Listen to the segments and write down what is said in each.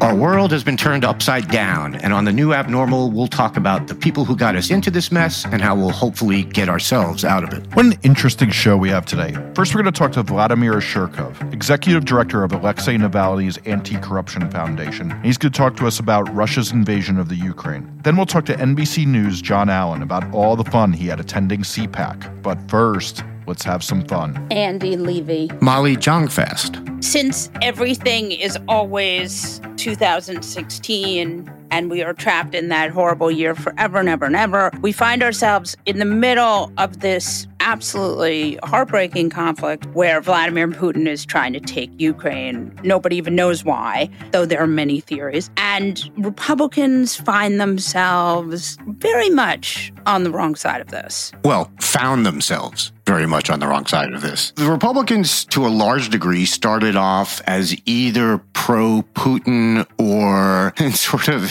Our world has been turned upside down, and on the new abnormal, we'll talk about the people who got us into this mess and how we'll hopefully get ourselves out of it. What an interesting show we have today. First, we're going to talk to Vladimir Ashurkov, executive director of Alexei Navalny's Anti Corruption Foundation. He's going to talk to us about Russia's invasion of the Ukraine. Then we'll talk to NBC News' John Allen about all the fun he had attending CPAC. But first, let's have some fun. Andy Levy. Molly Jong-Fast. Since everything is always 2016 and we are trapped in that horrible year forever and ever and ever, we find ourselves in the middle of this absolutely heartbreaking conflict where Vladimir Putin is trying to take Ukraine. Nobody even knows why, though there are many theories. And Republicans find themselves very much on the wrong side of this. Well, found themselves very much on the wrong side of this. The Republicans, to a large degree, started off as either pro Putin or sort of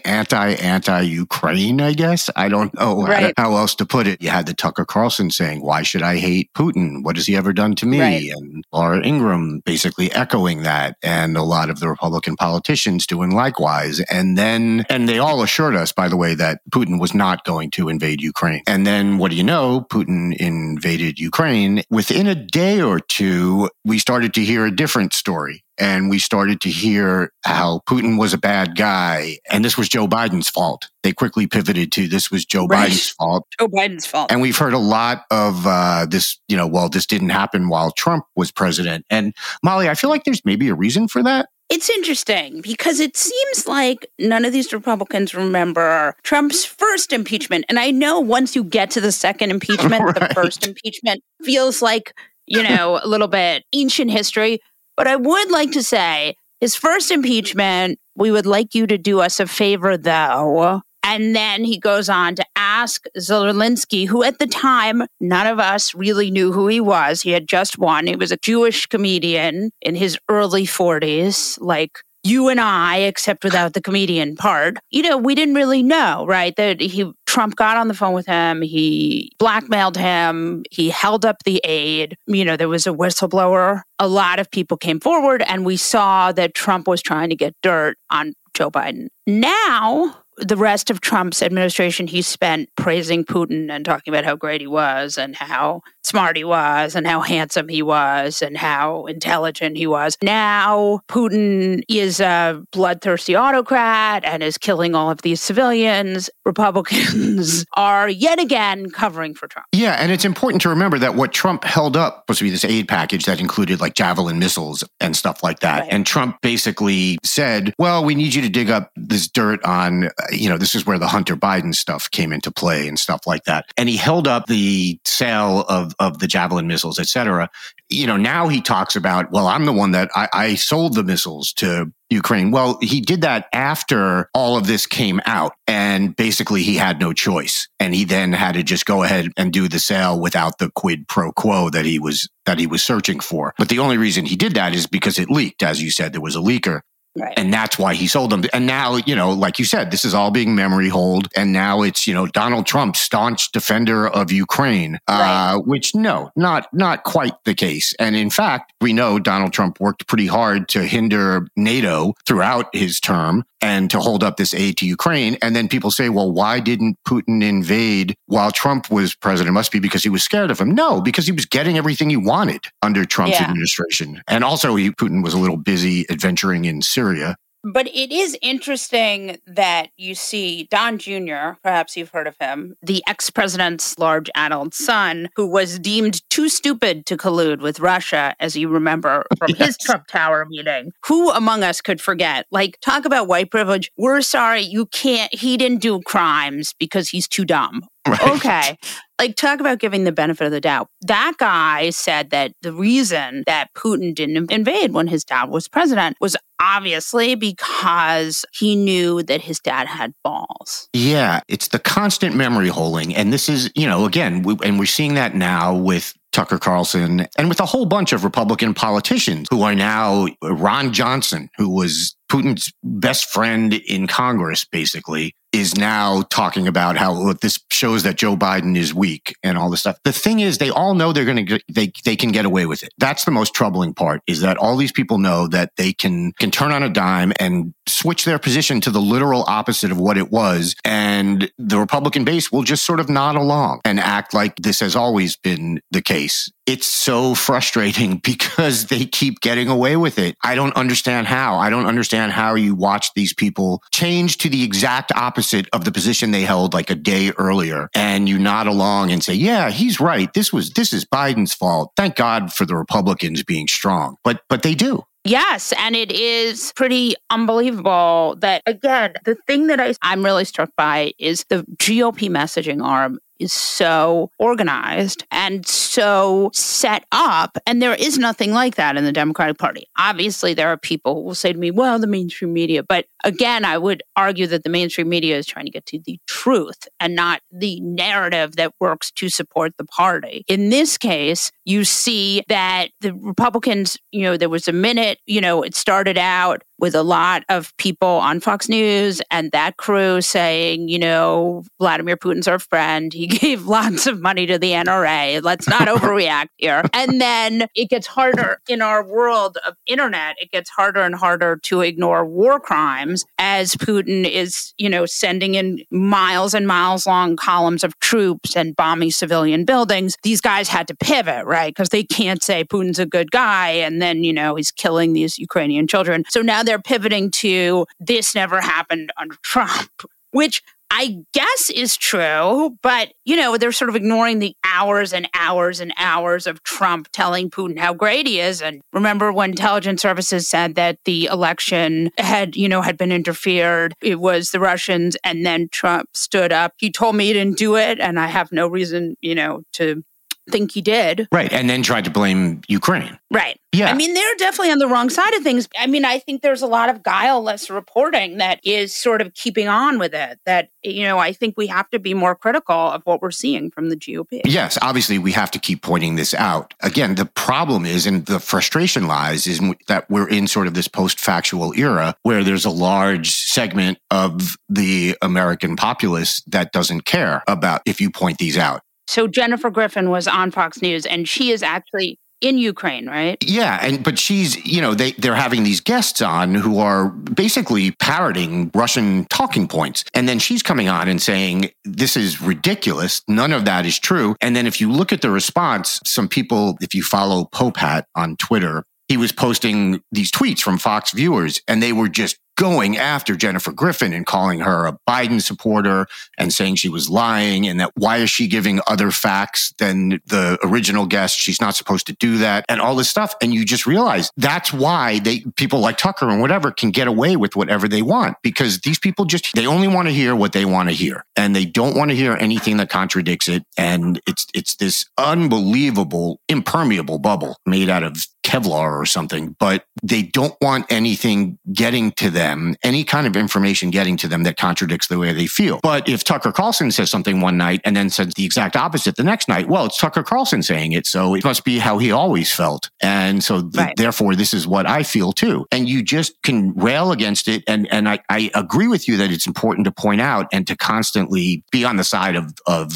anti anti Ukraine, I guess. I don't know Right. how else to put it. You had the Tucker Carlson saying, Why should I hate Putin? What has he ever done to me? Right. And Laura Ingraham basically echoing that, and a lot of the Republican politicians doing likewise. And then, and they all assured us, by the way, that Putin was not going to invade Ukraine. And then, what do you know? Putin invaded Ukraine. Within a day or two, we started to hear a different story. And we started to hear how Putin was a bad guy. And this was Joe Biden's fault. They quickly pivoted to this was Joe Right. Biden's fault. Joe Biden's fault. And we've heard a lot of uh, this, you know, well, this didn't happen while Trump was president. And Molly, I feel like there's maybe a reason for that. It's interesting because it seems like none of these Republicans remember Trump's first impeachment. And I know once you get to the second impeachment, the first impeachment feels like, you know, a little bit ancient history. But I would like to say his first impeachment, we would like you to do us a favor, though. And then he goes on to ask Zelensky, who at the time, none of us really knew who he was. He had just won. He was a Jewish comedian in his early 40s, like you and I, except without the comedian part. You know, we didn't really know, right? That he Trump got on the phone with him, he blackmailed him, he held up the aid. You know, there was a whistleblower. A lot of people came forward, and we saw that Trump was trying to get dirt on Joe Biden. Now, the rest of Trump's administration, he spent praising Putin and talking about how great he was and how smart he was and how handsome he was and how intelligent he was. Now, Putin is a bloodthirsty autocrat and is killing all of these civilians. Republicans are yet again covering for Trump. Yeah, and it's important to remember that what Trump held up was to be this aid package that included like javelin missiles and stuff like that. Right. And Trump basically said, "Well, we need you to dig up this dirt on, you know, this is where the Hunter Biden stuff came into play and stuff like that." And he held up the sale of of the javelin missiles, et cetera. You know, now he talks about, "Well, I'm the one that I, I sold the missiles to." Ukraine. Well, he did that after all of this came out and basically he had no choice. And he then had to just go ahead and do the sale without the quid pro quo that he was that he was searching for. But the only reason he did that is because it leaked. As you said, there was a leaker. Right. And that's why he sold them. And now, you know, like you said, this is all being memory hold. And now it's, you know, Donald Trump, staunch defender of Ukraine, uh, which no, not, not quite the case. And in fact, we know Donald Trump worked pretty hard to hinder NATO throughout his term and to hold up this aid to Ukraine. And then people say, well, why didn't Putin invade while Trump was president? It must be because he was scared of him. No, because he was getting everything he wanted under Trump's Yeah. administration. And also, he, Putin was a little busy adventuring in Syria. But it is interesting that you see Don Jr., perhaps you've heard of him, the ex president's large adult son, who was deemed too stupid to collude with Russia, as you remember from yes. his Trump Tower meeting. Who among us could forget? Like, talk about white privilege. We're sorry, you can't, he didn't do crimes because he's too dumb. Right. Okay. Like, talk about giving the benefit of the doubt. That guy said that the reason that Putin didn't invade when his dad was president was obviously because he knew that his dad had balls. Yeah, it's the constant memory holding. And this is, you know, again, we, and we're seeing that now with Tucker Carlson and with a whole bunch of Republican politicians who are now uh, Ron Johnson, who was Putin's best friend in Congress, basically, is now talking about how look, this shows that Joe Biden is weak and all this stuff. The thing is, they all know they're going to they they can get away with it. That's the most troubling part is that all these people know that they can can turn on a dime and switch their position to the literal opposite of what it was, and the Republican base will just sort of nod along and act like this has always been the case it's so frustrating because they keep getting away with it. I don't understand how. I don't understand how you watch these people change to the exact opposite of the position they held like a day earlier and you nod along and say, yeah, he's right. This was, this is Biden's fault. Thank God for the Republicans being strong. But, but they do. Yes, and it is pretty unbelievable that again, the thing that I I'm really struck by is the GOP messaging arm is so organized and so set up. And there is nothing like that in the Democratic Party. Obviously, there are people who will say to me, well, the mainstream media. But again, I would argue that the mainstream media is trying to get to the truth and not the narrative that works to support the party. In this case, you see that the Republicans, you know, there was a minute, you know, it started out with a lot of people on Fox News and that crew saying, you know, Vladimir Putin's our friend. He gave lots of money to the NRA. Let's not overreact here. And then it gets harder in our world of internet. It gets harder and harder to ignore war crimes as Putin is, you know, sending in miles and miles long columns of troops and bombing civilian buildings. These guys had to pivot, right? Because they can't say Putin's a good guy and then, you know, he's killing these Ukrainian children. So now they're pivoting to this never happened under Trump, which I guess is true, but you know, they're sort of ignoring the hours and hours and hours of Trump telling Putin how great he is. And remember when intelligence services said that the election had, you know, had been interfered, it was the Russians, and then Trump stood up. He told me he didn't do it, and I have no reason, you know, to think he did. Right. And then tried to blame Ukraine. Right. Yeah. I mean, they're definitely on the wrong side of things. I mean, I think there's a lot of guileless reporting that is sort of keeping on with it. That, you know, I think we have to be more critical of what we're seeing from the GOP. Yes. Obviously, we have to keep pointing this out. Again, the problem is, and the frustration lies, is that we're in sort of this post factual era where there's a large segment of the American populace that doesn't care about if you point these out. So Jennifer Griffin was on Fox News, and she is actually in Ukraine, right? Yeah, and but she's, you know, they they're having these guests on who are basically parroting Russian talking points. And then she's coming on and saying this is ridiculous. None of that is true. And then if you look at the response, some people if you follow Popat on Twitter, he was posting these tweets from Fox viewers and they were just going after Jennifer Griffin and calling her a Biden supporter and saying she was lying and that why is she giving other facts than the original guest? She's not supposed to do that and all this stuff. And you just realize that's why they people like Tucker and whatever can get away with whatever they want because these people just they only want to hear what they want to hear and they don't want to hear anything that contradicts it. And it's it's this unbelievable impermeable bubble made out of Kevlar or something, but they don't want anything getting to them, any kind of information getting to them that contradicts the way they feel. But if Tucker Carlson says something one night and then says the exact opposite the next night, well, it's Tucker Carlson saying it. So it must be how he always felt. And so th- right. therefore, this is what I feel too. And you just can rail against it. And, and I, I agree with you that it's important to point out and to constantly be on the side of, of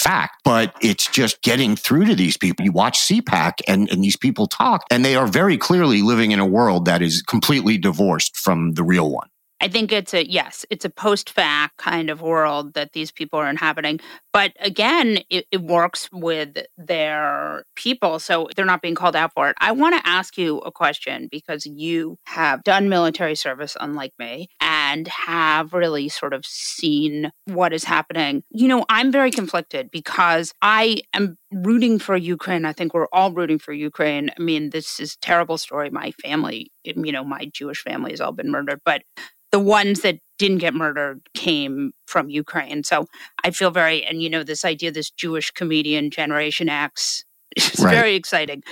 fact, but it's just getting through to these people. You watch CPAC and, and these people talk, and they are very clearly living in a world that is completely divorced from the real one. I think it's a yes, it's a post fact kind of world that these people are inhabiting. But again, it, it, works with their people, so they're not being called out for it. I want to ask you a question because you have done military service, unlike me, and have really sort of seen what is happening. You know, I'm very conflicted because I am rooting for Ukraine. I think we're all rooting for Ukraine. I mean, this is a terrible story. My family, you know, my Jewish family has all been murdered, but the ones that didn't get murdered came from Ukraine. So I feel very, and you know, this idea, this Jewish comedian Generation X, is right. very exciting.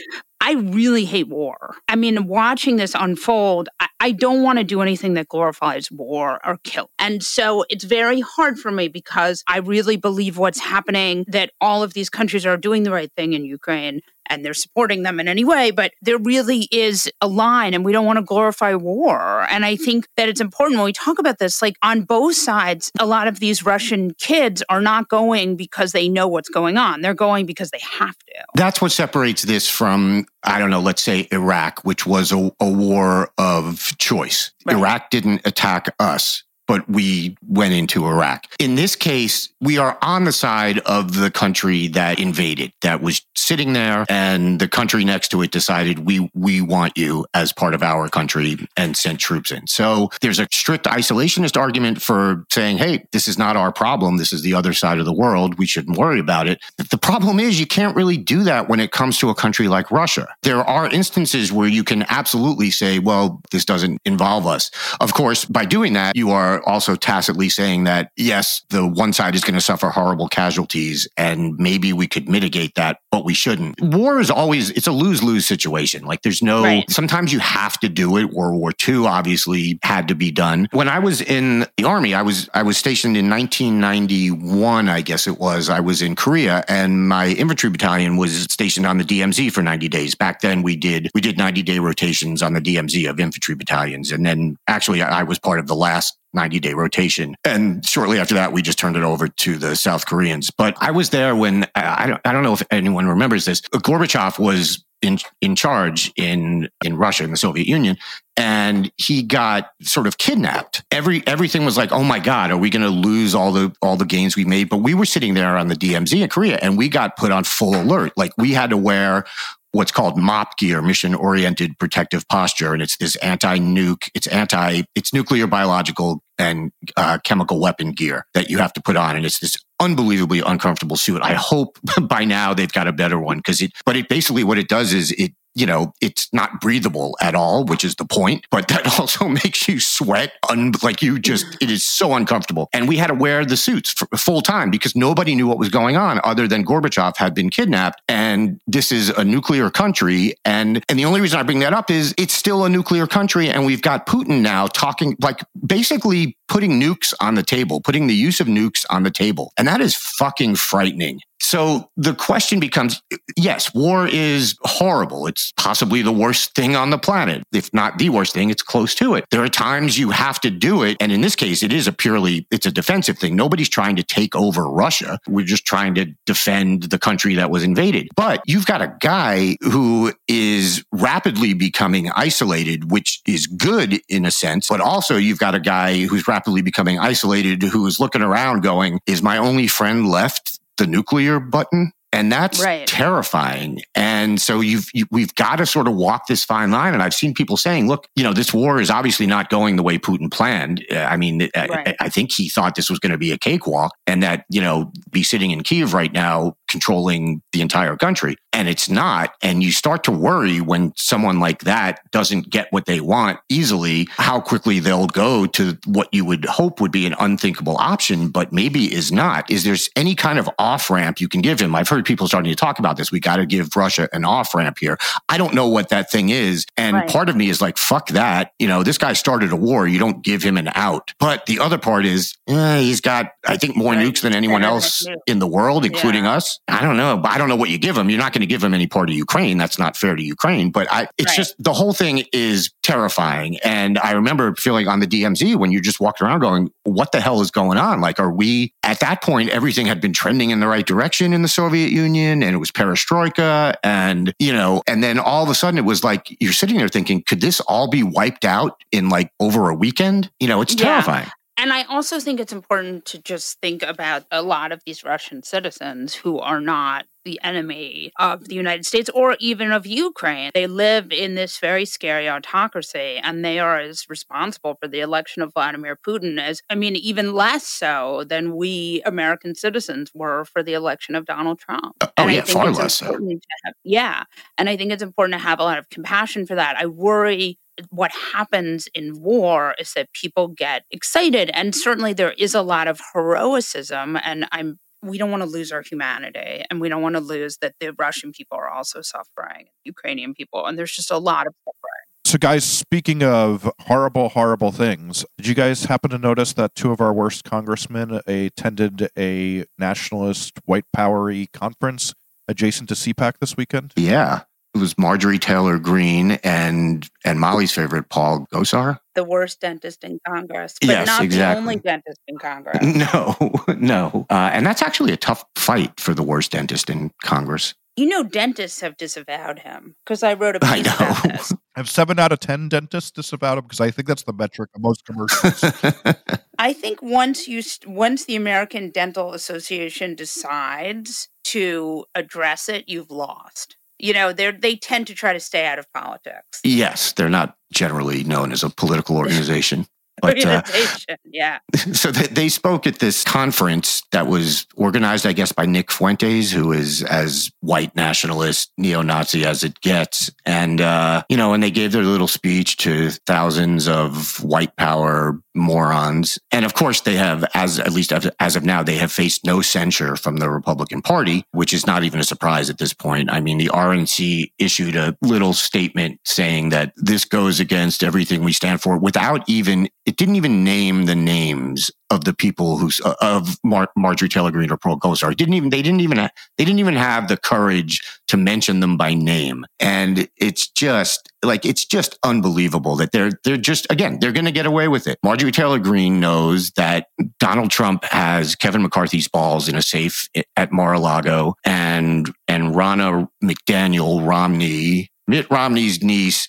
I really hate war. I mean, watching this unfold, I, I don't want to do anything that glorifies war or kill. And so it's very hard for me because I really believe what's happening, that all of these countries are doing the right thing in Ukraine and they're supporting them in any way, but there really is a line and we don't want to glorify war. And I think that it's important when we talk about this, like on both sides, a lot of these Russian kids are not going because they know what's going on. They're going because they have to. That's what separates this from, I don't know, let's say Iraq, which was a, a war of choice. Right. Iraq didn't attack us but we went into Iraq. In this case, we are on the side of the country that invaded, that was sitting there, and the country next to it decided we we want you as part of our country and sent troops in. So there's a strict isolationist argument for saying, hey, this is not our problem. This is the other side of the world. We shouldn't worry about it. The problem is you can't really do that when it comes to a country like Russia. There are instances where you can absolutely say, well, this doesn't involve us. Of course, by doing that, you are also tacitly saying that, yes, the one side is going to suffer horrible casualties and maybe we could mitigate that, but we shouldn't. War is always, it's a lose lose situation. Like there's no, right. sometimes you have to do it. World War II obviously had to be done. When I was in the army, I was, I was stationed in 1991, I guess it was. I was in Korea and my infantry battalion was stationed on the DMZ for 90 days. Back then we did, we did 90 day rotations on the DMZ of infantry battalions. And then actually I was part of the last 90 day rotation. And shortly after that, we just turned it over to the South Koreans. But I was there when I don't, I don't know if anyone remembers this. Gorbachev was in in charge in in Russia in the Soviet Union and he got sort of kidnapped every everything was like oh my god are we going to lose all the all the gains we made but we were sitting there on the DMZ in Korea and we got put on full alert like we had to wear what's called MOP gear, mission oriented protective posture. And it's this anti nuke, it's anti, it's nuclear, biological, and uh, chemical weapon gear that you have to put on. And it's this unbelievably uncomfortable suit. I hope by now they've got a better one because it, but it basically what it does is it you know, it's not breathable at all, which is the point, but that also makes you sweat. Un- like you just, it is so uncomfortable. And we had to wear the suits full time because nobody knew what was going on other than Gorbachev had been kidnapped. And this is a nuclear country. And, and the only reason I bring that up is it's still a nuclear country. And we've got Putin now talking, like basically putting nukes on the table, putting the use of nukes on the table. And that is fucking frightening. So the question becomes yes, war is horrible. It's possibly the worst thing on the planet. If not the worst thing, it's close to it. There are times you have to do it. And in this case, it is a purely, it's a defensive thing. Nobody's trying to take over Russia. We're just trying to defend the country that was invaded. But you've got a guy who is rapidly becoming isolated, which is good in a sense. But also you've got a guy who's rapidly becoming isolated, who is looking around going, is my only friend left the nuclear button and that's right. terrifying. And so you've, you, we've got to sort of walk this fine line. And I've seen people saying, look, you know, this war is obviously not going the way Putin planned. Uh, I mean, right. I, I, think he thought this was going to be a cakewalk and that, you know, be sitting in Kiev right now, controlling the entire country. And it's not. And you start to worry when someone like that doesn't get what they want easily, how quickly they'll go to what you would hope would be an unthinkable option, but maybe is not. Is there any kind of off ramp you can give him? I've heard people starting to talk about this. We got to give Russia an off ramp here. I don't know what that thing is. And right. part of me is like, fuck that. You know, this guy started a war. You don't give him an out. But the other part is, eh, he's got I think more Right. nukes than anyone else in the world, including Yeah. us. I don't know, but I don't know what you give them. You're not going to give them any part of Ukraine. That's not fair to Ukraine. But I, it's Right. just the whole thing is terrifying. And I remember feeling on the DMZ when you just walked around going, "What the hell is going on?" Like, are we at that point? Everything had been trending in the right direction in the Soviet Union, and it was perestroika, and you know, and then all of a sudden it was like you're sitting there thinking, could this all be wiped out in like over a weekend? You know, it's Yeah. terrifying. And I also think it's important to just think about a lot of these Russian citizens who are not the enemy of the United States or even of Ukraine. They live in this very scary autocracy and they are as responsible for the election of Vladimir Putin as, I mean, even less so than we American citizens were for the election of Donald Trump. Oh, And yeah, far less so. have- yeah. And I think it's important to have a lot of compassion for that. I worry what happens in war is that people get excited and certainly there is a lot of heroicism and i'm we don't want to lose our humanity and we don't want to lose that the russian people are also suffering ukrainian people and there's just a lot of suffering So, guys, speaking of horrible, horrible things, did you guys happen to notice that two of our worst congressmen attended a nationalist white powery conference adjacent to CPAC this weekend? Yeah. It was Marjorie Taylor Greene and and Molly's favorite, Paul Gosar. the worst dentist in congress but Yes, not exactly. the only dentist in congress No, no. Uh, and that's actually a tough fight for the worst dentist in Congress. you know dentists have disavowed him because i wrote a I piece about know. this Have seven out of 10 dentists disavowed him? Because I think that's the metric of most commercials. I think once you st- once the American Dental Association decides to address it, you've lost. You know, they they tend to try to stay out of politics. yes, they're not generally known as a political organization. But uh, Organization, yeah, so they, they spoke at this conference that was organized, I guess, by Nick Fuentes, who is as white nationalist, neo Nazi as it gets. And, uh, you know, and they gave their little speech to thousands of white power morons. And of course, they have, as at least as, of now, they have faced no censure from the Republican Party, which is not even a surprise at this point. I mean, the RNC issued a little statement saying that this goes against everything we stand for without even, it didn't even name the names of the people who's uh, of Mar- Marjorie Taylor Greene or Paul Gosar. Didn't even they didn't even they didn't even have the courage to mention them by name. And it's just like it's just unbelievable that they're they're just again they're going to get away with it. Marjorie Taylor Greene knows that Donald Trump has Kevin McCarthy's balls in a safe at Mar-a-Lago, and and Ronna McDaniel Romney, Mitt Romney's niece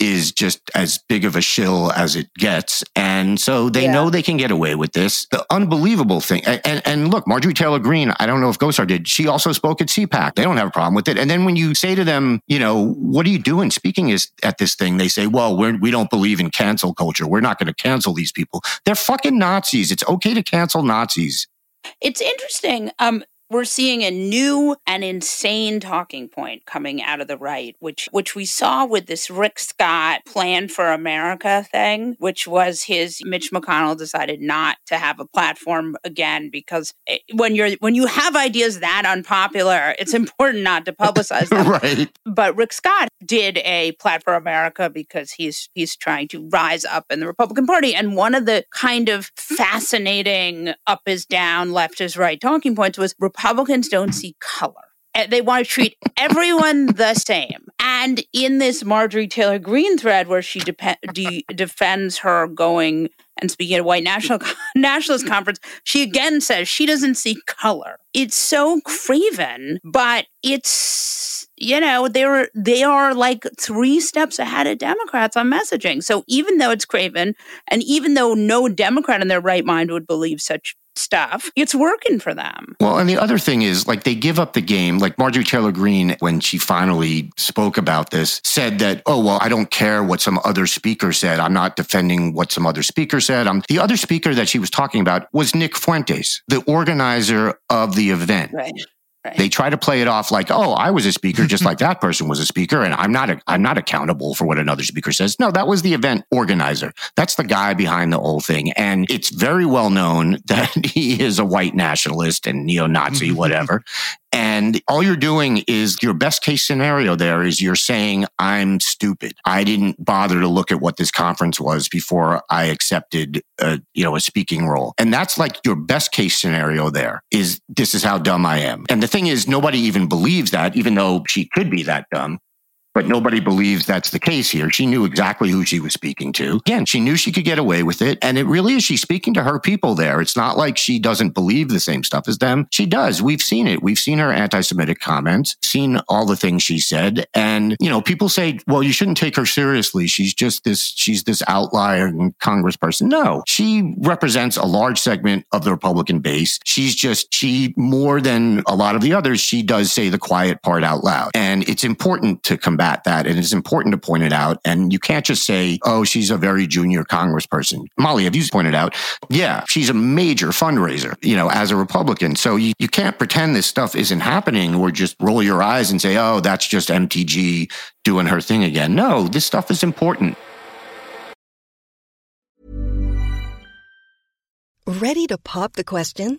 is just as big of a shill as it gets. And so they Yeah. know they can get away with this. The unbelievable thing, and, and, and look, Marjorie Taylor Greene, I don't know if Gosar did, she also spoke at CPAC. They don't have a problem with it. And then when you say to them, you know, what are you doing speaking is at this thing? They say, well, we're, we don't believe in cancel culture. We're not going to cancel these people. They're fucking Nazis. It's okay to cancel Nazis. it's interesting. Um, we're seeing a new and insane talking point coming out of the right, which which we saw with this Rick Scott Plan for America thing, which was his Mitch McConnell decided not to have a platform again because it, when you're when you have ideas that unpopular, it's important not to publicize them right. but Rick Scott did a Plan for America because he's he's trying to rise up in the Republican Party. And one of the kind of fascinating up is down, left is right talking points was Republicans don't see color. Uh, They want to treat everyone the same. And in this Marjorie Taylor Greene thread, where she de- defends her going and speaking at a white national nationalist conference, she again says she doesn't see color. It's so craven, but it's you know they're they are like three steps ahead of Democrats on messaging. So even though it's craven, and even though no Democrat in their right mind would believe such stuff, it's working for them. Well, and the other thing is, like, they give up the game. Like Marjorie Taylor Greene, when she finally spoke about this, said that, oh, well, I don't care what some other speaker said. I'm not defending what some other speaker said. I'm, the other speaker that she was talking about was Nick Fuentes, the organizer of the event. Right. Right. They try to play it off like, oh, I was a speaker just like that person was a speaker, and I'm not a, I'm not accountable for what another speaker says. No, that was the event organizer. That's the guy behind the whole thing, and it's very well known that he is a white nationalist and neo-Nazi, mm-hmm. whatever. And all you're doing is your best case scenario there is you're saying, I'm stupid. I didn't bother to look at what this conference was before I accepted a, you know, a speaking role. And that's like your best case scenario there is this is how dumb I am. And the thing is, nobody even believes that, even though she could be that dumb but nobody believes that's the case here. She knew exactly who she was speaking to. Again, she knew she could get away with it. And it really is she's speaking to her people there. It's not like she doesn't believe the same stuff as them. She does. We've seen it. We've seen her anti Semitic comments, seen all the things she said. And, you know, people say, well, you shouldn't take her seriously. She's just this, she's this outlier congressperson. No, she represents a large segment of the Republican base. She's just, she more than a lot of the others, she does say the quiet part out loud. And it's important to combat that. And it's important to point it out. And you can't just say, oh, she's a very junior congressperson. Molly, have you pointed out? Yeah, she's a major fundraiser, you know, as a Republican. So you, you can't pretend this stuff isn't happening or just roll your eyes and say, oh, that's just MTG doing her thing again. No, this stuff is important. Ready to pop the question?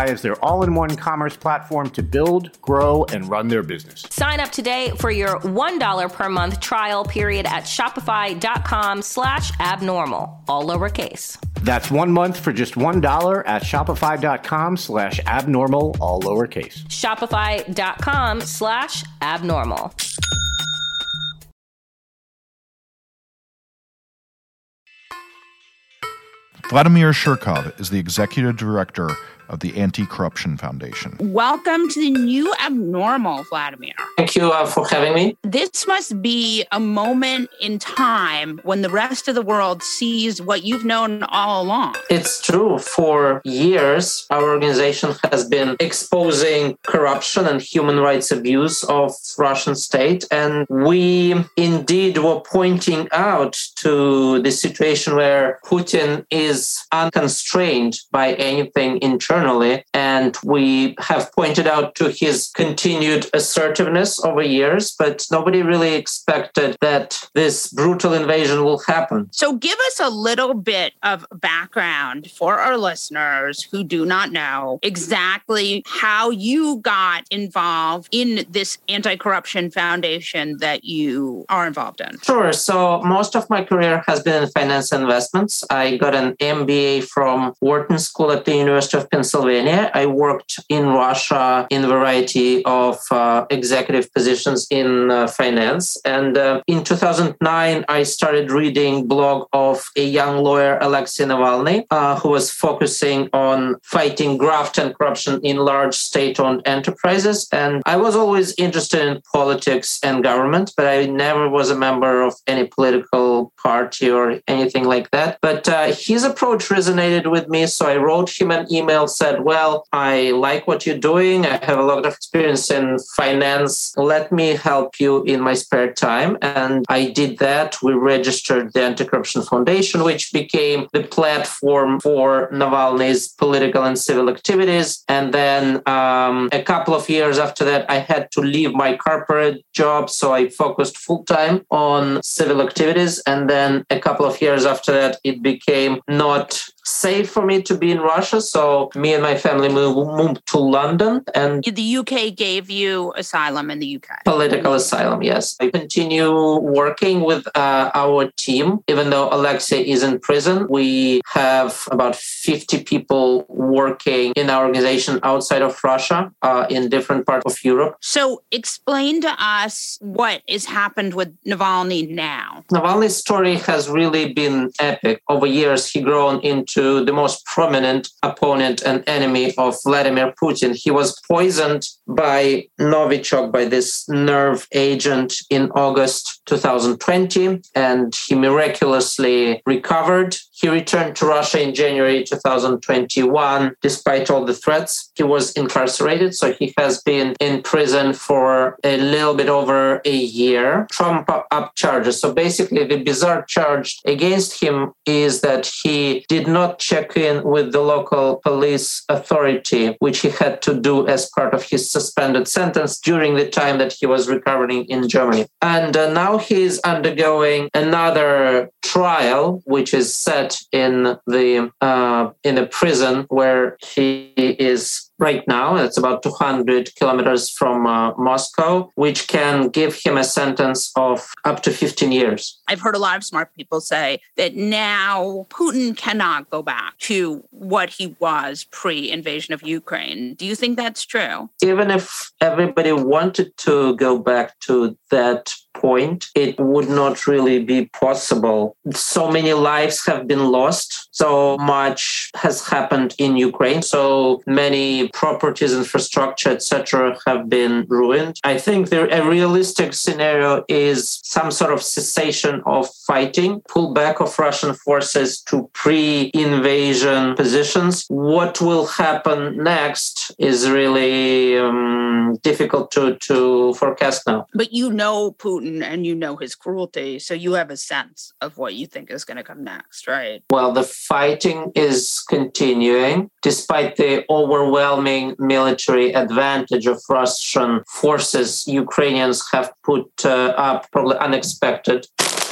as their all in one commerce platform to build, grow, and run their business. Sign up today for your $1 per month trial period at shopify.com slash abnormal, all lowercase. That's one month for just $1 at shopify.com slash abnormal, all lowercase. Shopify.com slash abnormal. Vladimir Ashurkov is the executive director of the Anti Corruption Foundation. Welcome to the new abnormal, Vladimir. Thank you uh, for having me. This must be a moment in time when the rest of the world sees what you've known all along. It's true. For years, our organization has been exposing corruption and human rights abuse of Russian state. And we indeed were pointing out to the situation where Putin is is unconstrained by anything And we have pointed out to his continued assertiveness over years, but nobody really expected that this brutal invasion will happen. So, give us a little bit of background for our listeners who do not know exactly how you got involved in this anti corruption foundation that you are involved in. Sure. So, most of my career has been in finance investments. I got an MBA from Wharton School at the University of Pennsylvania. I worked in Russia in a variety of uh, executive positions in uh, finance. And uh, in 2009, I started reading blog of a young lawyer, Alexei Navalny, uh, who was focusing on fighting graft and corruption in large state-owned enterprises. And I was always interested in politics and government, but I never was a member of any political party or anything like that. But uh, his approach resonated with me. So I wrote him an email, said, Well, I like what you're doing. I have a lot of experience in finance. Let me help you in my spare time. And I did that. We registered the Anti Corruption Foundation, which became the platform for Navalny's political and civil activities. And then um, a couple of years after that, I had to leave my corporate job. So I focused full time on civil activities. And then a couple of years after that, it became not safe for me to be in Russia. So me and my family moved, moved to London and the UK gave you asylum in the UK. Political asylum, yes. I continue working with uh, our team, even though Alexei is in prison. We have about 50 people working in our organization outside of Russia uh, in different parts of Europe. So explain to us what has happened with Navalny now. Navalny's story has really been epic. Over years, he grown into to the most prominent opponent and enemy of Vladimir Putin. He was poisoned by Novichok, by this nerve agent in August 2020, and he miraculously recovered. He returned to Russia in January 2021, despite all the threats. He was incarcerated, so he has been in prison for a little bit over a year. Trump up charges. So basically, the bizarre charge against him is that he did not check in with the local police authority, which he had to do as part of his suspended sentence during the time that he was recovering in Germany. And uh, now is undergoing another trial, which is set in the uh, in a prison where he is right now. It's about 200 kilometers from uh, Moscow, which can give him a sentence of up to 15 years. I've heard a lot of smart people say that now Putin cannot go back to what he was pre invasion of Ukraine. Do you think that's true? Even if everybody wanted to go back to that point, it would not really be possible. So many lives have been lost. So much has happened in Ukraine. So many properties, infrastructure, etc., have been ruined. I think there, a realistic scenario is some sort of cessation of fighting, pullback of Russian forces to pre-invasion positions. What will happen next is really um, difficult to to forecast now. But you know Putin and you know his cruelty, so you have a sense of what you think is going to come next, right? Well, the fighting is continuing despite the overwhelming military advantage of Russian forces. Ukrainians have put uh, up probably unexpected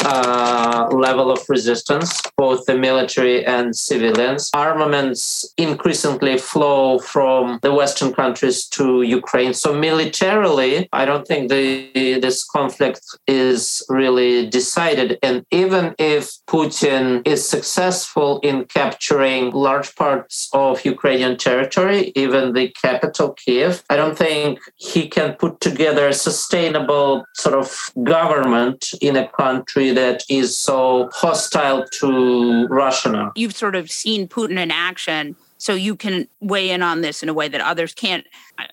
uh, level of resistance, both the military and civilians. Armaments increasingly flow from the Western countries to Ukraine. So militarily, I don't think the, this conflict is really decided. And even if Putin is successful in capturing large parts of Ukrainian territory, even the capital, Kiev, I don't think he can put together a sustainable sort of government in a country that is so hostile to Russia now. You've sort of seen Putin in action. So you can weigh in on this in a way that others can't.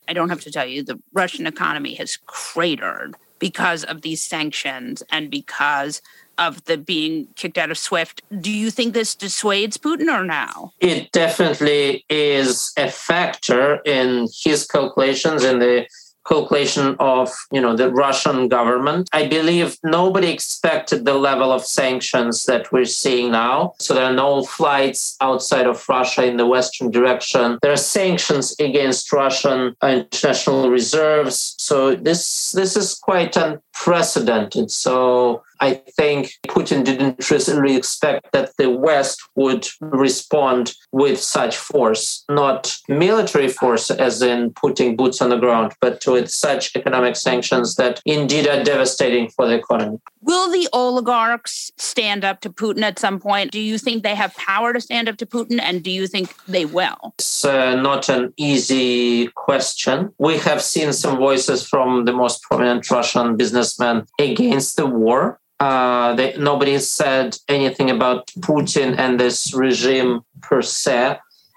I don't have to tell you, the Russian economy has cratered because of these sanctions and because of the being kicked out of SWIFT. Do you think this dissuades Putin or now? It definitely is a factor in his calculations in the calculation of you know the Russian government. I believe nobody expected the level of sanctions that we're seeing now. So there are no flights outside of Russia in the western direction. There are sanctions against Russian international reserves. So this this is quite unprecedented. So I think Putin didn't really expect that the West would respond with such force, not military force, as in putting boots on the ground, but with such economic sanctions that indeed are devastating for the economy. Will the oligarchs stand up to Putin at some point? Do you think they have power to stand up to Putin, and do you think they will? It's uh, not an easy question. We have seen some voices from the most prominent Russian businessmen against the war uh, they, nobody said anything about Putin and this regime per se.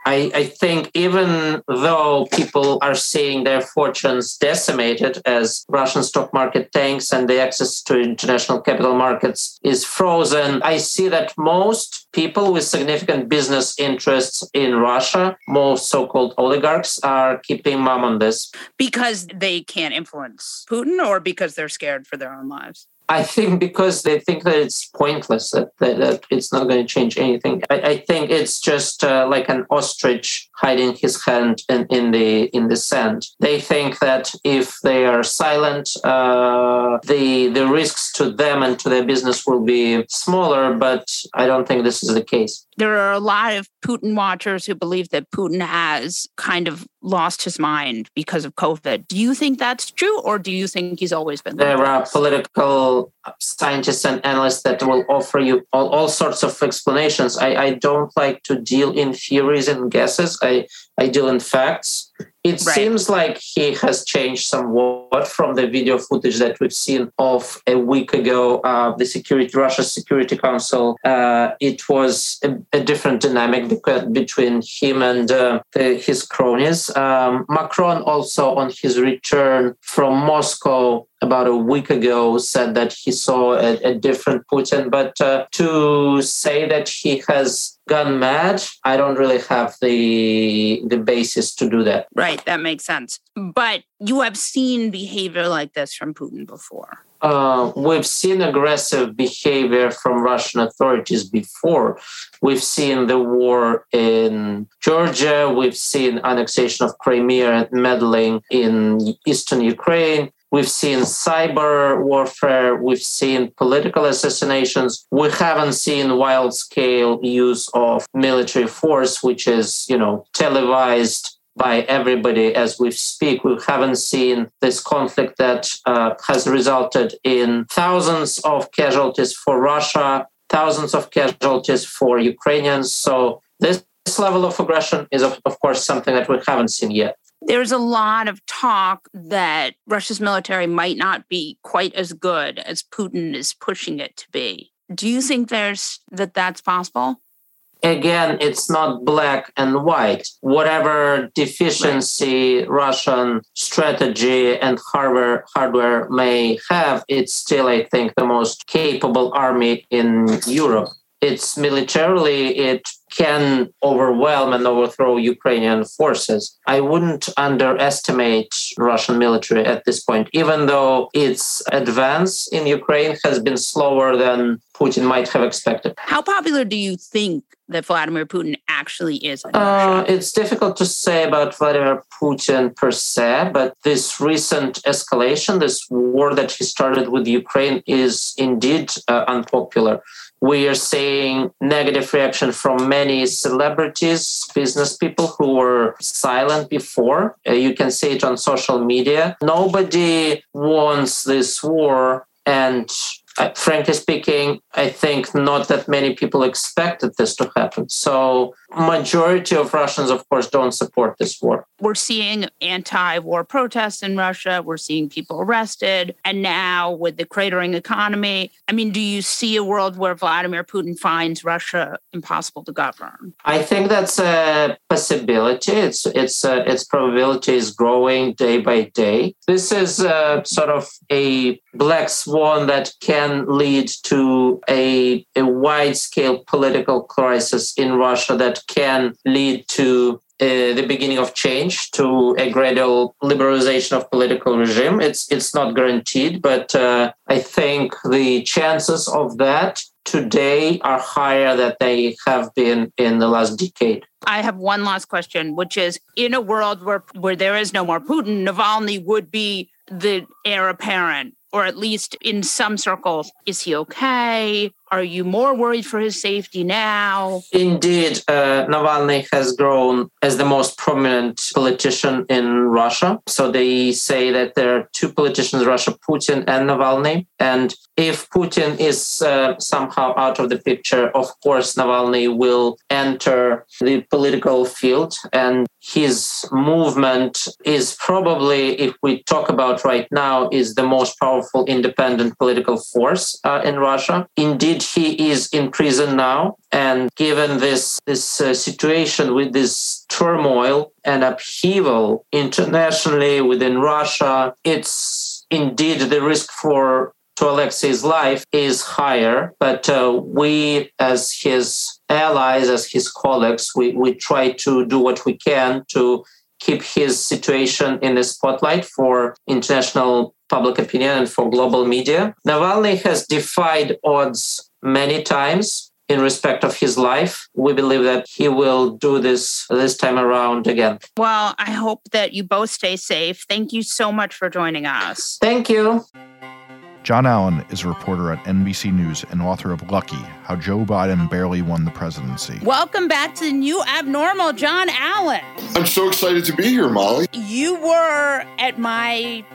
I, I, think even though people are seeing their fortunes decimated as Russian stock market tanks and the access to international capital markets is frozen, I see that most people with significant business interests in Russia, most so-called oligarchs, are keeping mum on this. Because they can't influence Putin or because they're scared for their own lives? I think because they think that it's pointless, that, that, that it's not going to change anything. I, I think it's just uh, like an ostrich hiding his hand in, in the in the sand. They think that if they are silent, uh, the the risks to them and to their business will be smaller. But I don't think this is the case. There are a lot of Putin watchers who believe that Putin has kind of lost his mind because of COVID. Do you think that's true, or do you think he's always been? There are political scientists and analysts that will offer you all, all sorts of explanations. I, I don't like to deal in theories and guesses. I, I deal in facts. It right. seems like he has changed somewhat from the video footage that we've seen of a week ago. Uh, the security, Russia Security Council. Uh, it was a, a, different dynamic between him and uh, the, his cronies. Um, Macron also, on his return from Moscow, about a week ago said that he saw a, a different Putin. But uh, to say that he has gone mad, I don't really have the the basis to do that. Right, that makes sense. But you have seen behavior like this from Putin before. Uh, we've seen aggressive behavior from Russian authorities before. We've seen the war in Georgia. We've seen annexation of Crimea and meddling in eastern Ukraine. We've seen cyber warfare. We've seen political assassinations. We haven't seen wild scale use of military force, which is, you know, televised by everybody as we speak. We haven't seen this conflict that uh, has resulted in thousands of casualties for Russia, thousands of casualties for Ukrainians. So this level of aggression is, of, of course, something that we haven't seen yet. There's a lot of talk that Russia's military might not be quite as good as Putin is pushing it to be. Do you think there's that that's possible? Again, it's not black and white. Whatever deficiency right. Russian strategy and hardware hardware may have, it's still, I think, the most capable army in Europe it's militarily it can overwhelm and overthrow Ukrainian forces. I wouldn't underestimate Russian military at this point, even though its advance in Ukraine has been slower than Putin might have expected. How popular do you think that Vladimir Putin actually is? Uh, it's difficult to say about Vladimir Putin per se, but this recent escalation, this war that he started with Ukraine, is indeed uh, unpopular we are seeing negative reaction from many celebrities, business people who were silent before. Uh, you can see it on social media. Nobody wants this war. And uh, frankly speaking, I think not that many people expected this to happen. So majority of Russians, of course, don't support this war. We're seeing anti-war protests in Russia. We're seeing people arrested. And now with the cratering economy, I mean, do you see a world where Vladimir Putin finds Russia impossible to govern? I think that's a possibility. It's it's uh, its probability is growing day by day. This is uh, sort of a black swan that can can lead to a, a wide scale political crisis in Russia that can lead to uh, the beginning of change to a gradual liberalization of political regime. It's it's not guaranteed, but uh, I think the chances of that today are higher than they have been in the last decade. I have one last question, which is in a world where where there is no more Putin, Navalny would be the heir apparent, or at least in some circles. Is he okay? Are you more worried for his safety now? Indeed, uh, Navalny has grown as the most prominent politician in Russia. So they say that there are two politicians in Russia, Putin and Navalny. And if Putin is uh, somehow out of the picture, of course, Navalny will enter the political field. And his movement is probably, if we talk about right now, is the most powerful independent political force uh, in Russia. Indeed, he is in prison now. And given this, this uh, situation with this turmoil and upheaval internationally within Russia, it's indeed the risk for to Alexei's life is higher. But uh, we, as his allies, as his colleagues, we, we try to do what we can to keep his situation in the spotlight for international public opinion and for global media. Navalny has defied odds many times in respect of his life. We believe that he will do this this time around again. Well, I hope that you both stay safe. Thank you so much for joining us. Thank you. Jon Allen is a reporter at NBC News and author of Lucky How Joe Biden Barely Won the Presidency. Welcome back to the new abnormal, Jon Allen. I'm so excited to be here, Molly. You were at my.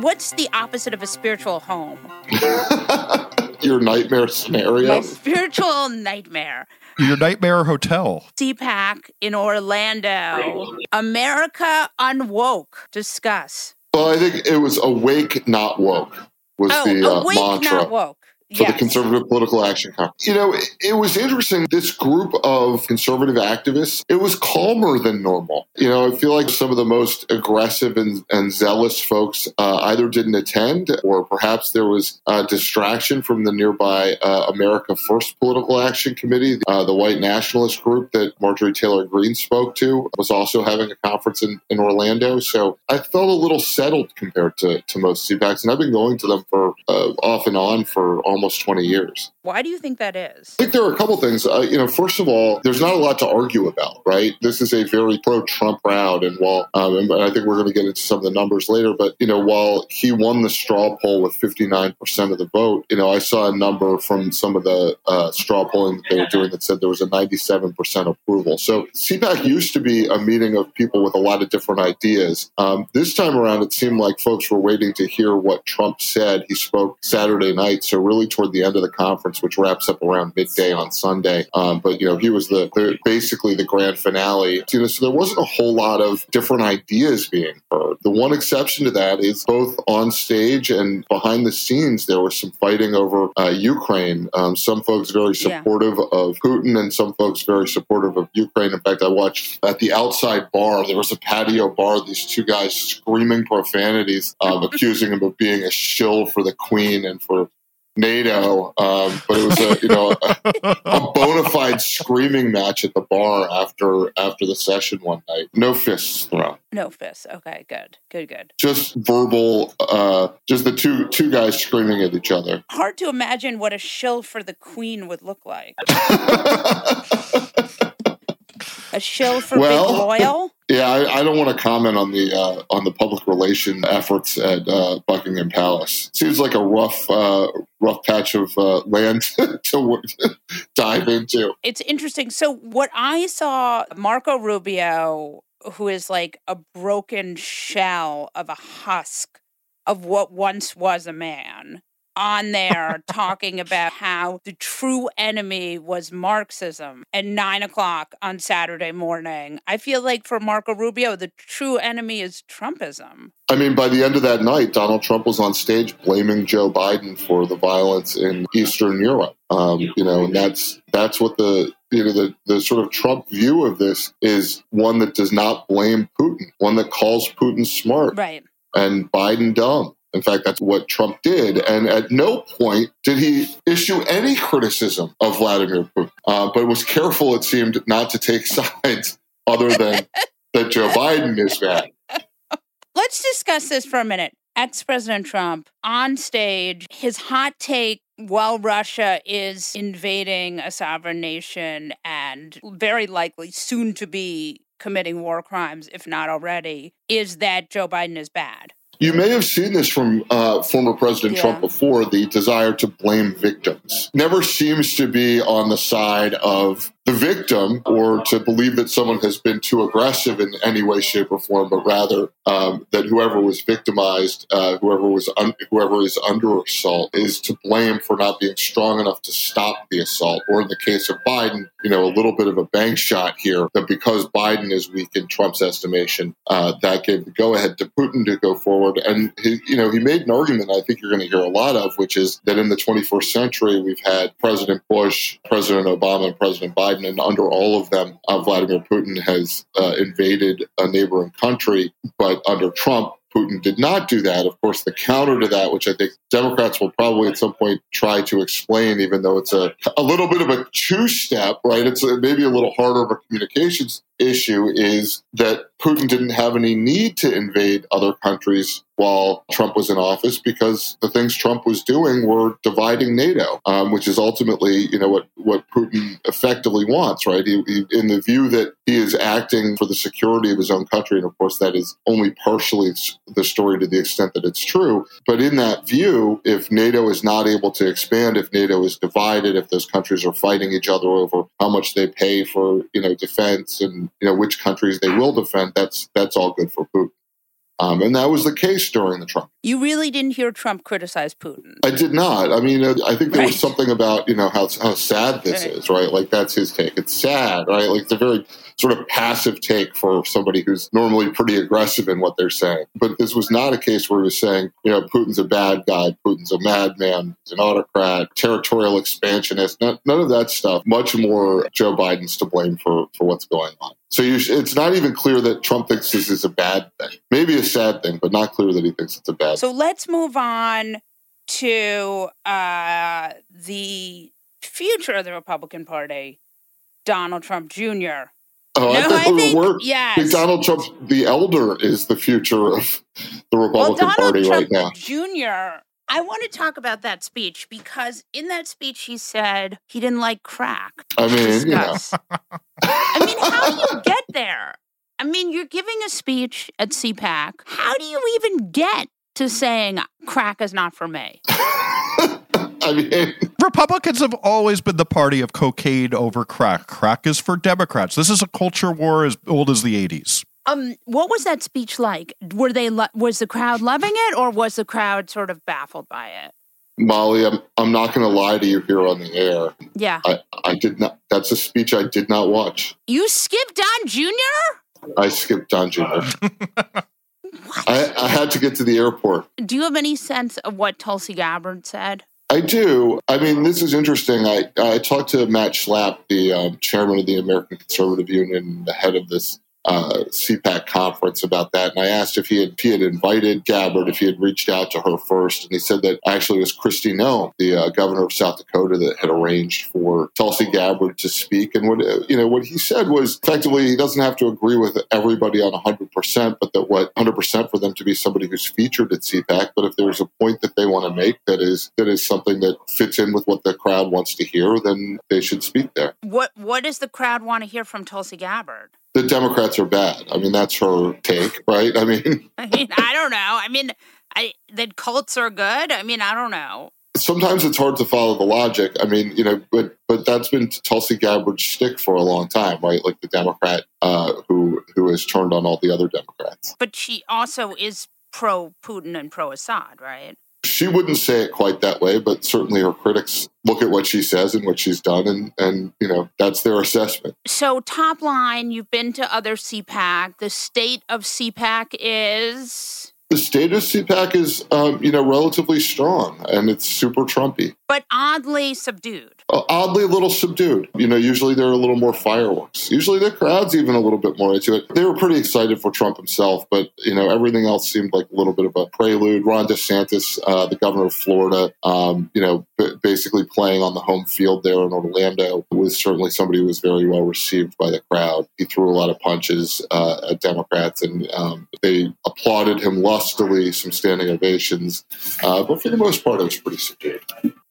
What's the opposite of a spiritual home? your nightmare scenario? My spiritual nightmare. Your nightmare hotel. CPAC in Orlando. America unwoke. Discuss. Well, I think it was awake, not woke was oh, the uh, awake, mantra. Not woke for yes. the Conservative Political Action Conference. You know, it, it, was interesting. This group of conservative activists, it was calmer than normal. You know, I feel like some of the most aggressive and, and zealous folks uh, either didn't attend or perhaps there was a distraction from the nearby uh, America First Political Action Committee. Uh, the white nationalist group that Marjorie Taylor Greene spoke to was also having a conference in, in Orlando. So I felt a little settled compared to, to most CPACs. And I've been going to them for uh, off and on for almost almost 20 years. Why do you think that is? I think there are a couple things. Uh, you know, first of all, there's not a lot to argue about, right? This is a very pro-Trump crowd, and while um, and I think we're going to get into some of the numbers later, but you know, while he won the straw poll with 59% of the vote, you know, I saw a number from some of the uh, straw polling that they were doing that said there was a 97% approval. So CPAC used to be a meeting of people with a lot of different ideas. Um, this time around, it seemed like folks were waiting to hear what Trump said. He spoke Saturday night, so really toward the end of the conference, which wraps up around midday on Sunday. Um, but you know, he was the, the, basically the grand finale. You know, so there wasn't a whole lot of different ideas being heard. The one exception to that is both on stage and behind the scenes, there was some fighting over uh, Ukraine. Um, some folks very supportive yeah. of Putin, and some folks very supportive of Ukraine. In fact, I watched at the outside bar. There was a patio bar. These two guys screaming profanities, um, accusing him of being a shill for the Queen and for NATO, um, but it was a you know a, a bona fide screaming match at the bar after after the session one night. No fists thrown. No fists. Okay, good, good, good. Just verbal. Uh, just the two two guys screaming at each other. Hard to imagine what a shill for the queen would look like. a shill for well, Big Royal? Yeah, I, I, don't want to comment on the uh, on the public relation efforts at uh, Buckingham Palace. Seems like a rough uh, rough patch of uh, land to dive into. It's interesting. So what I saw, Marco Rubio, who is like a broken shell of a husk of what once was a man on there talking about how the true enemy was Marxism at nine o'clock on Saturday morning. I feel like for Marco Rubio, the true enemy is Trumpism. I mean, by the end of that night, Donald Trump was on stage blaming Joe Biden for the violence in Eastern Europe. Um, you know, and that's that's what the you know the, the sort of Trump view of this is one that does not blame Putin, one that calls Putin smart, right, and Biden dumb In fact, that's what Trump did. And at no point did he issue any criticism of Vladimir Putin, uh, but was careful, it seemed, not to take sides other than that Joe Biden is bad. Let's discuss this for a minute. Ex President Trump on stage, his hot take while Russia is invading a sovereign nation and very likely soon to be committing war crimes, if not already, is that Joe Biden is bad. You may have seen this from uh, former President Yeah. Trump before the desire to blame victims. Never seems to be on the side of the victim or to believe that someone has been too aggressive in any way, shape, or form, but rather um, that whoever was victimized, uh, whoever was un- whoever is under assault, is to blame for not being strong enough to stop the assault. Or in the case of Biden, you know, a little bit of a bank shot here that because Biden is weak in Trump's estimation, uh, that gave the go ahead to Putin to go forward. And he, you know, he made an argument I think you're going to hear a lot of, which is that in the 21st century we've had President Bush, President Obama, and President Biden, and under all of them, uh, Vladimir Putin has uh, invaded a neighboring country, but under Trump. Putin did not do that. Of course, the counter to that, which I think Democrats will probably at some point try to explain, even though it's a, a little bit of a two step, right? It's a, maybe a little harder of a communications issue, is that Putin didn't have any need to invade other countries while Trump was in office because the things Trump was doing were dividing NATO, um, which is ultimately, you know, what, what Putin effectively wants, right? He, he, in the view that he is acting for the security of his own country, and of course that is only partially the story to the extent that it's true. But in that view, if NATO is not able to expand, if NATO is divided, if those countries are fighting each other over how much they pay for, you know, defense and you know which countries they will defend, that's that's all good for Putin. Um, and that was the case during the Trump. You really didn't hear Trump criticize Putin. I did not. I mean, uh, I think there Right. was something about you know how how sad this Right. is, right? Like that's his take. It's sad, right? Like it's a very sort of passive take for somebody who's normally pretty aggressive in what they're saying. But this was not a case where he was saying, you know, Putin's a bad guy, Putin's a madman, he's an autocrat, territorial expansionist. None, none of that stuff. Much more Joe Biden's to blame for for what's going on. So you sh- it's not even clear that Trump thinks this is a bad thing. Maybe a sad thing, but not clear that he thinks it's a bad. So let's move on to uh, the future of the Republican Party, Donald Trump Jr. Oh, I No, thought I we think- yes. Donald Trump, the elder, is the future of the Republican Donald Party Trump right now. Jr. I want to talk about that speech because in that speech he said he didn't like crack. I mean, you know, I mean, how do you get there? I mean, you're giving a speech at CPAC. How do you even get to saying crack is not for me? I mean, Republicans have always been the party of cocaine over crack. Crack is for Democrats. This is a culture war as old as the 80s. Um, what was that speech like? Were they lo- was the crowd loving it, or was the crowd sort of baffled by it? Molly, I'm I'm not going to lie to you here on the air. Yeah, I, I did not. That's a speech I did not watch. you skipped Don Jr. I skipped Don Jr. I, I had to get to the airport. Do you have any sense of what Tulsi Gabbard said? I do. I mean, this is interesting. I, I talked to Matt Schlapp, the um, chairman of the American Conservative Union, the head of this uh, CPAC conference about that. And I asked if he had if he had invited Gabbard, if he had reached out to her first. And he said that actually it was Kristi Noem, the uh, governor of South Dakota, that had arranged for Tulsi Gabbard to speak. And what you know what he said was effectively he doesn't have to agree with everybody on 100%, but that what 100% for them to be somebody who's featured at CPAC. But if there's a point that they want to make that is that is something that fits in with what the crowd wants to hear, then they should speak there. What What does the crowd want to hear from Tulsi Gabbard? The Democrats are bad. I mean, that's her take, right? I mean, I mean, I don't know. I mean, I that cults are good. I mean, I don't know. sometimes it's hard to follow the logic. I mean, you know, but but that's been Tulsi Gabbard's shtick for a long time, right? Like the Democrat uh, who who has turned on all the other Democrats. But she also is pro Putin and pro Assad, right? She wouldn't say it quite that way, but certainly her critics look at what she says and what she's done, and and you know that's their assessment. So, top line, you've been to other CPAC. The state of CPAC is. The state of CPAC is, um, you know, relatively strong, and it's super Trumpy. But oddly subdued. Uh, oddly a little subdued. You know, usually they're a little more fireworks. Usually the crowd's even a little bit more into it. They were pretty excited for Trump himself, but, you know, everything else seemed like a little bit of a prelude. Ron DeSantis, uh, the governor of Florida, um, you know, b- basically playing on the home field there in Orlando was certainly somebody who was very well received by the crowd. He threw a lot of punches uh, at Democrats and um, they applauded him lustily, some standing ovations. Uh, but for the most part, it was pretty subdued.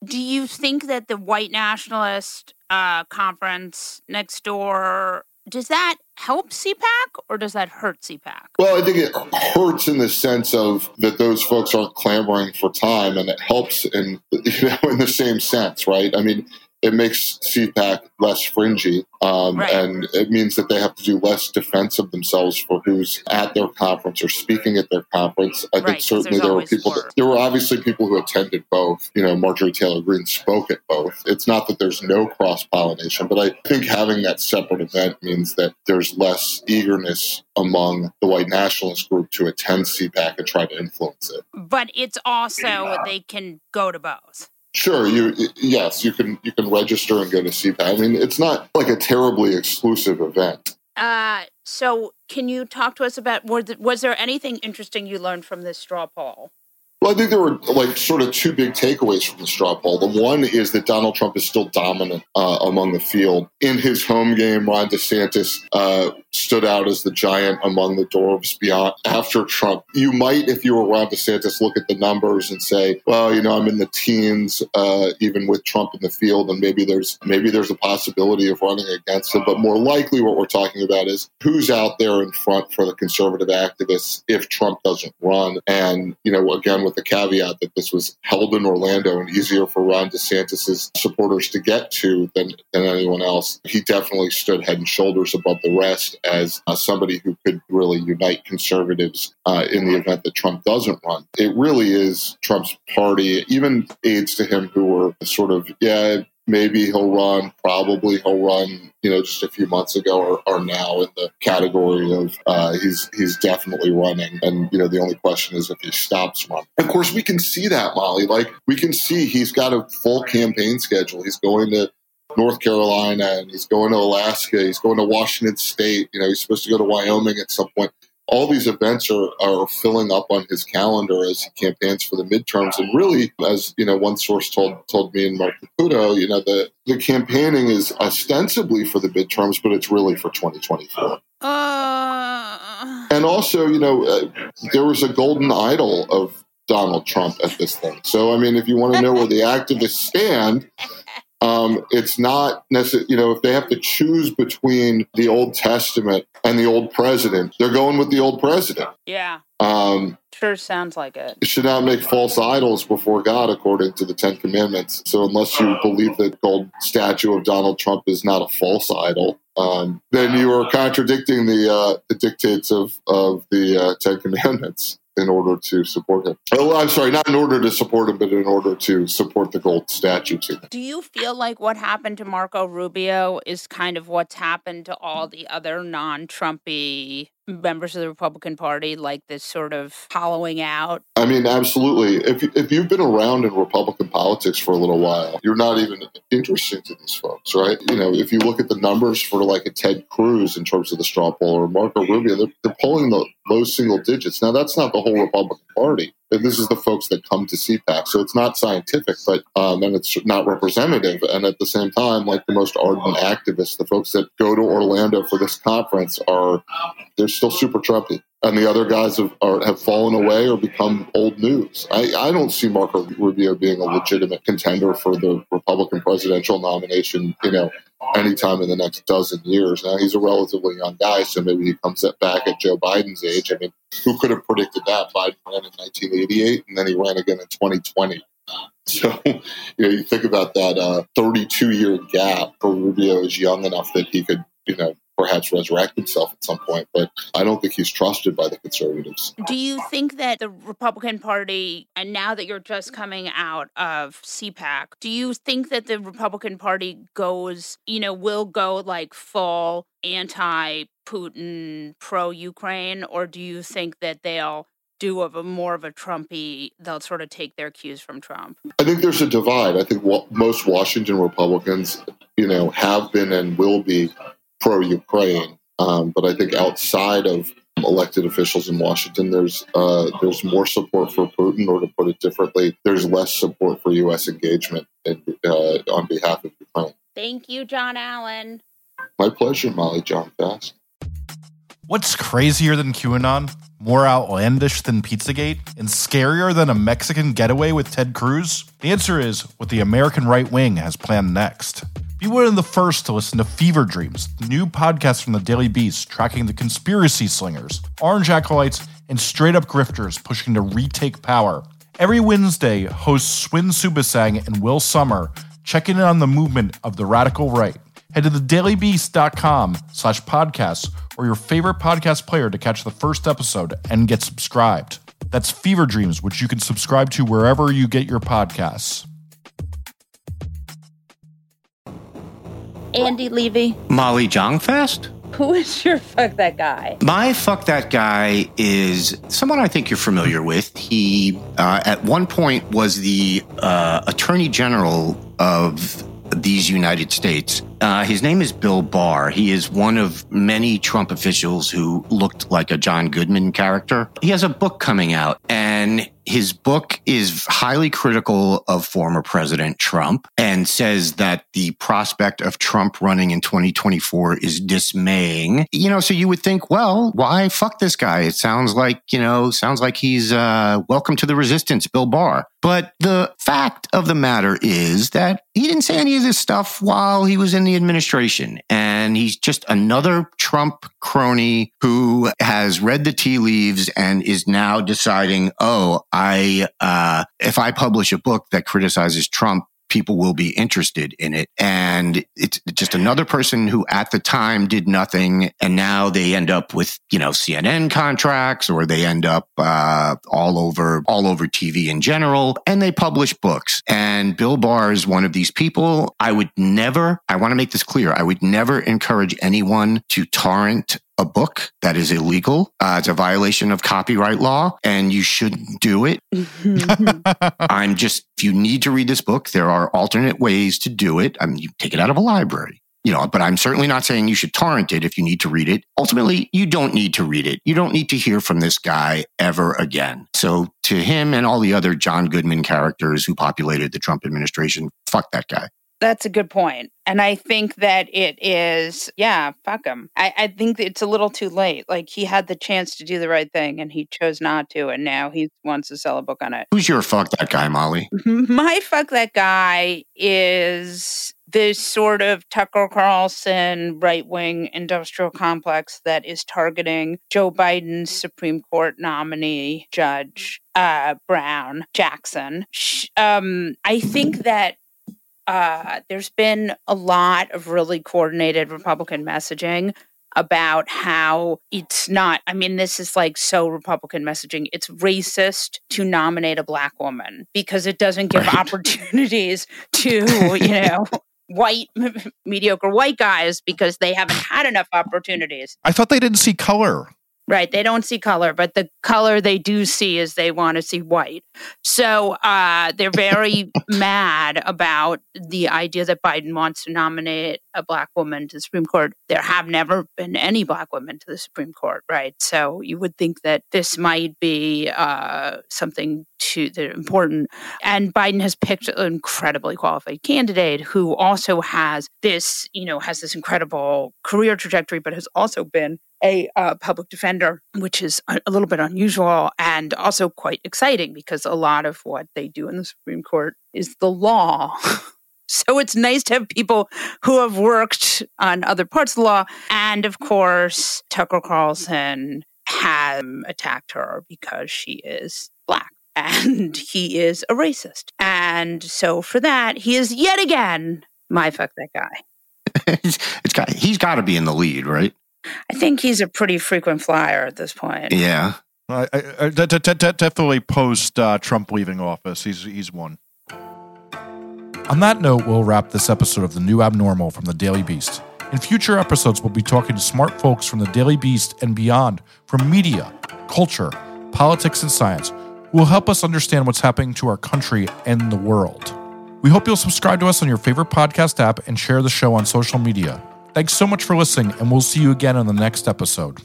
Do you think that the white nationalist uh, conference next door does that help CPAC or does that hurt CPAC? Well, I think it hurts in the sense of that those folks aren't clamoring for time, and it helps in you know in the same sense, right? I mean, it makes CPAC less fringy, um, right. and it means that they have to do less defense of themselves for who's at their conference or speaking at their conference. I right, think certainly there were people. That, there were obviously people who attended both. You know, Marjorie Taylor Greene spoke at both. It's not that there's no cross pollination, but I think having that separate event means that there's less eagerness among the white nationalist group to attend CPAC and try to influence it. But it's also they can go to both. Sure, you yes, you can you can register and go to CPAC. I mean, it's not like a terribly exclusive event. Uh, so can you talk to us about was, was there anything interesting you learned from this straw poll? Well, I think there were like sort of two big takeaways from the straw poll. The one is that Donald Trump is still dominant uh, among the field. In his home game, Ron DeSantis uh, stood out as the giant among the dwarves beyond after Trump. You might, if you were Ron DeSantis, look at the numbers and say, well, you know, I'm in the teens, uh, even with Trump in the field, and maybe there's maybe there's a possibility of running against him. But more likely, what we're talking about is who's out there in front for the conservative activists if Trump doesn't run. And you know, again with the caveat that this was held in Orlando and easier for Ron DeSantis's supporters to get to than, than anyone else. He definitely stood head and shoulders above the rest as uh, somebody who could really unite conservatives uh, in the event that Trump doesn't run. It really is Trump's party, even aides to him who were sort of, yeah, maybe he'll run, probably he'll run, you know, just a few months ago or, are now in the category of uh, he's he's definitely running. And, you know, the only question is if he stops running. Of course, we can see that, Molly. Like, we can see he's got a full campaign schedule. He's going to North Carolina and he's going to Alaska. He's going to Washington State. You know, he's supposed to go to Wyoming at some point all these events are, are filling up on his calendar as he campaigns for the midterms. And really, as you know, one source told told me and Marc Caputo, you know, the the campaigning is ostensibly for the midterms, but it's really for 2024. Uh... And also, you know, uh, there was a golden idol of Donald Trump at this thing. So, I mean, if you want to know where the activists stand, um, it's not necessary, you know, if they have to choose between the Old Testament and the old president, they're going with the old president. Yeah. Um, sure sounds like it. You should not make false idols before God, according to the Ten Commandments. So, unless you believe that gold statue of Donald Trump is not a false idol, um, then you are contradicting the uh, the dictates of of the uh, Ten Commandments in order to support him. Oh, I'm sorry, not in order to support him, but in order to support the gold statue to Do you feel like what happened to Marco Rubio is kind of what's happened to all the other non Trumpy members of the Republican Party, like this sort of hollowing out? I mean, absolutely. If, if you've been around in Republican politics for a little while, you're not even interesting to these folks, right? You know, if you look at the numbers for like a Ted Cruz in terms of the straw poll or Marco Rubio, they're, they're the low single digits. Now, that's not the whole Republican Party. This is the folks that come to CPAC. So it's not scientific, but um, and it's not representative. And at the same time, like the most ardent activists, the folks that go to Orlando for this conference are they're still super Trumpy. And the other guys have are, have fallen away or become old news. I, I don't see Marco Rubio being a legitimate contender for the Republican presidential nomination. You know, anytime in the next dozen years. Now he's a relatively young guy, so maybe he comes back at Joe Biden's age. I mean, who could have predicted that? Biden ran in 1988, and then he ran again in 2020. So, you know, you think about that uh, 32 year gap for Rubio is young enough that he could, you know, perhaps resurrect himself at some point, but I don't think he's trusted by the conservatives. Do you think that the Republican Party, and now that you're just coming out of CPAC, do you think that the Republican Party goes, you know, will go like full anti Putin, pro Ukraine, or do you think that they'll do of a more of a Trumpy. They'll sort of take their cues from Trump. I think there's a divide. I think wa- most Washington Republicans, you know, have been and will be pro Ukraine. Um, but I think outside of elected officials in Washington, there's uh, there's more support for Putin, or to put it differently, there's less support for U.S. engagement in, uh, on behalf of Ukraine. Thank you, Jon Allen. My pleasure, Molly Jong-Fast. What's crazier than QAnon? More outlandish than Pizzagate? And scarier than a Mexican getaway with Ted Cruz? The answer is what the American right wing has planned next. Be one of the first to listen to Fever Dreams, the new podcast from the Daily Beast tracking the conspiracy slingers, orange acolytes, and straight up grifters pushing to retake power. Every Wednesday, hosts Swin Suebsaeng and Will Sommer check in on the movement of the radical right. Head to thedailybeast.com slash podcasts or your favorite podcast player to catch the first episode and get subscribed. That's Fever Dreams, which you can subscribe to wherever you get your podcasts. Andy Levy. Molly Jong-Fast? Who is your fuck that guy? My fuck that guy is someone I think you're familiar with. He, uh, at one point, was the uh, Attorney General of these United States. Uh, his name is Bill Barr. He is one of many Trump officials who looked like a John Goodman character. He has a book coming out, and his book is highly critical of former President Trump and says that the prospect of Trump running in 2024 is dismaying. You know, so you would think, well, why fuck this guy? It sounds like, you know, sounds like he's uh, welcome to the resistance, Bill Barr. But the fact of the matter is that he didn't say any of this stuff while he was in the administration. And he's just another Trump crony who has read the tea leaves and is now deciding, oh, I, uh, if I publish a book that criticizes Trump, people will be interested in it. And it's just another person who at the time did nothing. And now they end up with, you know, CNN contracts or they end up, uh, all over, all over TV in general. And they publish books. And Bill Barr is one of these people. I would never, I want to make this clear. I would never encourage anyone to torrent a book that is illegal. Uh, it's a violation of copyright law and you shouldn't do it. I'm just, if you need to read this book, there are alternate ways to do it. I mean, you take it out of a library. You know, but I'm certainly not saying you should torrent it if you need to read it. Ultimately, you don't need to read it. You don't need to hear from this guy ever again. So to him and all the other John Goodman characters who populated the Trump administration, fuck that guy. That's a good point. And I think that it is, yeah, fuck him. I, I think it's a little too late. Like he had the chance to do the right thing and he chose not to. And now he wants to sell a book on it. Who's your fuck that guy, Molly? My fuck that guy is this sort of Tucker Carlson right wing industrial complex that is targeting Joe Biden's Supreme Court nominee, Judge uh, Brown Jackson. Um, I think that uh, there's been a lot of really coordinated Republican messaging about how it's not, I mean, this is like so Republican messaging. It's racist to nominate a black woman because it doesn't give Right. opportunities to, you know, white, mediocre white guys because they haven't had enough opportunities. I thought they didn't see color. Right. They don't see color, but the color they do see is they want to see white. So uh, they're very mad about the idea that Biden wants to nominate a black woman to the Supreme Court. There have never been any black women to the Supreme Court, right? So you would think that this might be uh, something to that important. And Biden has picked an incredibly qualified candidate who also has this, you know, has this incredible career trajectory, but has also been a uh, public defender, which is a, little bit unusual and also quite exciting because a lot of what they do in the Supreme Court is the law. so it's nice to have people who have worked on other parts of the law. And of course, Tucker Carlson has attacked her because she is black and he is a racist. And so for that, he is yet again my fuck that guy. it's got, he's got to be in the lead, right? I think he's a pretty frequent flyer at this point. Yeah. Definitely post uh, Trump leaving office. He's, he's one. On that note, we'll wrap this episode of The New Abnormal from The Daily Beast. In future episodes, we'll be talking to smart folks from The Daily Beast and beyond, from media, culture, politics, and science, who will help us understand what's happening to our country and the world. We hope you'll subscribe to us on your favorite podcast app and share the show on social media. Thanks so much for listening, and we'll see you again on the next episode.